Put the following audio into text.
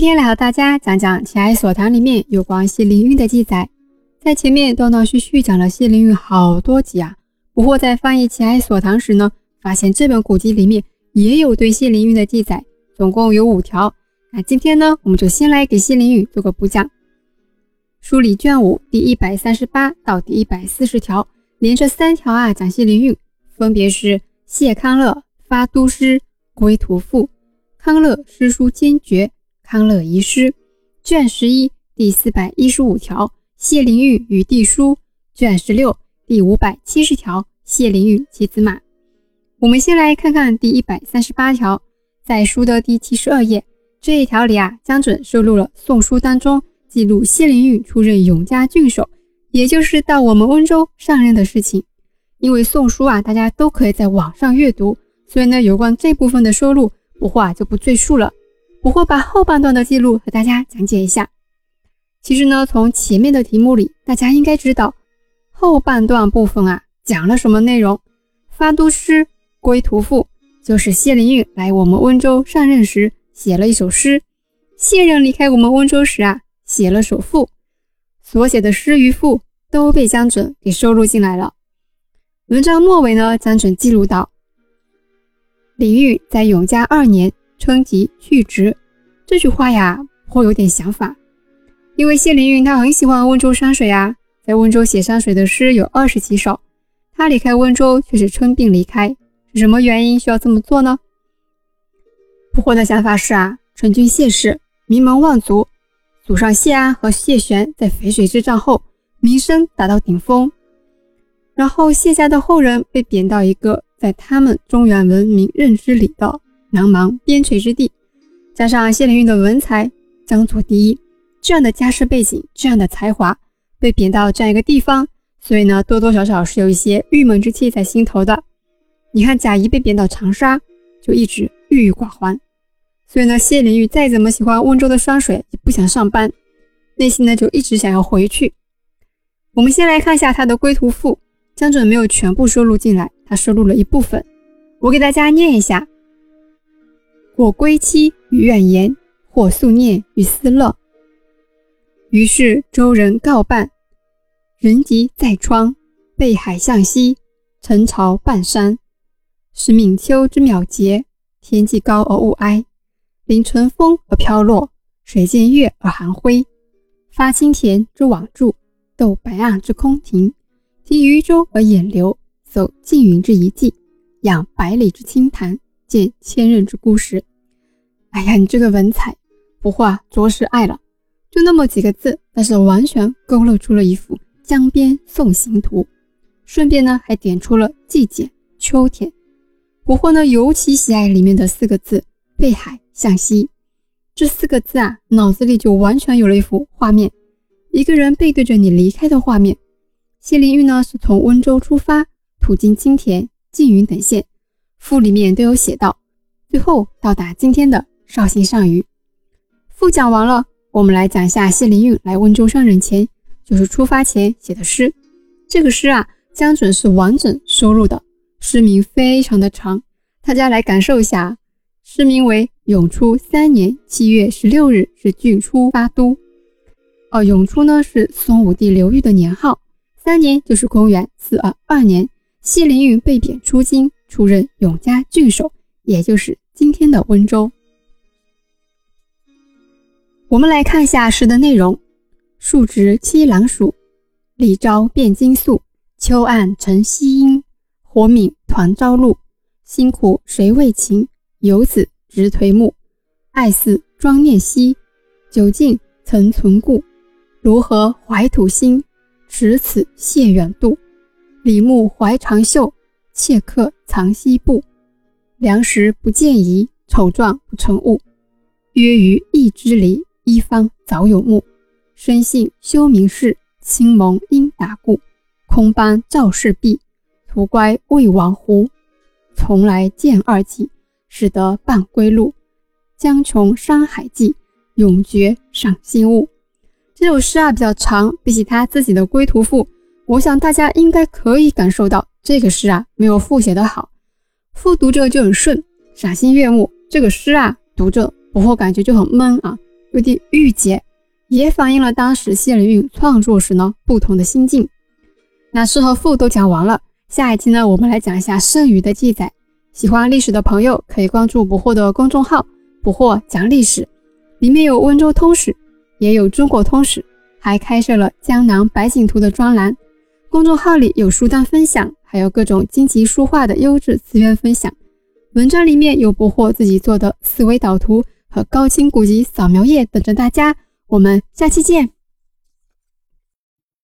今天来和大家讲讲《齐哀所堂》里面有关谢灵运的记载。在前面断断续续讲了谢灵运好多集啊。不过在翻译《齐哀所堂》时呢，发现这本古籍里面也有对谢灵运的记载，总共有五条。那今天呢，我们就先来给谢灵运做个补讲。书里卷五第一百三十八到第一百四十条，连着三条啊讲谢灵运，分别是谢康乐发都师归途赋。康乐诗书坚决，康乐遗失，卷十一第四百一十五条，谢灵运与弟书，卷十六第五百七十条，谢灵运其子马。我们先来看看第一百三十八条，在书的第七十二页这一条里啊，江准收录了《宋书》当中记录谢灵运出任永嘉郡守，也就是到我们温州上任的事情。因为《宋书》啊，大家都可以在网上阅读，所以呢，有关这部分的收录。不惑就不赘述了，我会把后半段的记录和大家讲解一下。其实呢，从前面的题目里，大家应该知道后半段部分啊讲了什么内容。发都诗归途赋，就是谢灵运来我们温州上任时写了一首诗，卸任离开我们温州时啊写了首赋，所写的诗与赋都被江准给收录进来了。文章末尾呢，江准记录到。李煜在永嘉二年称疾去职，这句话呀，颇有点想法。因为谢灵运他很喜欢温州山水啊，在温州写山水的诗有二十几首。他离开温州却是称病离开，是什么原因需要这么做呢？不惑的想法是啊，成军谢氏名门望族，祖上谢安和谢玄在淝水之战后名声达到顶峰，然后谢家的后人被贬到一个。在他们中原文明认知里的茫茫边陲之地，加上谢灵运的文采江左第一，这样的家世背景，这样的才华，被贬到这样一个地方，所以呢，多多少少是有一些郁闷之气在心头的。你看贾谊被贬到长沙，就一直郁郁寡欢，所以呢，谢灵运再怎么喜欢温州的山水，也不想上班，内心呢就一直想要回去。我们先来看一下他的归途赋。江准没有全部收录进来，他收录了一部分，我给大家念一下：或归期与怨言，或宿念与思乐。于是周人告办，人籍在窗，背海向西，陈朝半山。是闽秋之渺节，天际高而雾哀，临春风而飘落，水见月而含辉。发青田之往住，斗白岸之空庭。提渔舟而引流，走缙云之遗迹，仰百里之清潭，见千仞之孤石。哎呀，你这个文采，不画着实爱了。就那么几个字，但是完全勾勒出了一幅江边送行图。顺便呢，还点出了季节秋天。不惑呢，尤其喜爱里面的四个字“背海向西”。这四个字啊，脑子里就完全有了一幅画面，一个人背对着你离开的画面。谢灵运呢，是从温州出发，途经青田、缙云等县，赋里面都有写到。最后到达今天的绍兴上虞。赋讲完了，我们来讲一下谢灵运来温州上任前，就是出发前写的诗。这个诗啊，江准是完整收录的，诗名非常的长，大家来感受一下。诗名为《永初三年七月十六日是郡出发都》。哦，永初呢是宋武帝刘裕的年号。三年就是公元四二二年，谢灵运被贬出京，出任永嘉郡守，也就是今天的温州。我们来看一下诗的内容：数值七郎蜀，李昭变金粟，秋暗成西阴，火敏团朝露。辛苦谁为情？游子直颓暮。爱似庄念兮，久近曾存故。如何怀土心？持此谢远渡，李牧怀长袖，切客藏西部。粮食不见疑，丑状不成物。约于一之离，一方早有目。深信修明士，亲蒙应达故。空班赵氏璧，徒乖魏王胡。从来见二季，使得半归路。将穷山海际，永绝赏心物。这首诗啊比较长，比起他自己的归途赋，我想大家应该可以感受到这个诗啊没有赋写的好，赋读着就很顺，赏心悦目。这个诗啊读着不会感觉就很闷啊，有点郁结，也反映了当时谢灵运创作时呢不同的心境。那诗和赋都讲完了，下一期呢，我们来讲一下剩余的记载。喜欢历史的朋友可以关注不惑的公众号“不惑讲历史”，里面有温州通史，也有中国通史，还开设了江南百景图的专栏。公众号里有书单分享，还有各种荆棘书画的优质资源分享。文章里面有不惑自己做的思维导图和高清古籍扫描页等着大家。我们下期见。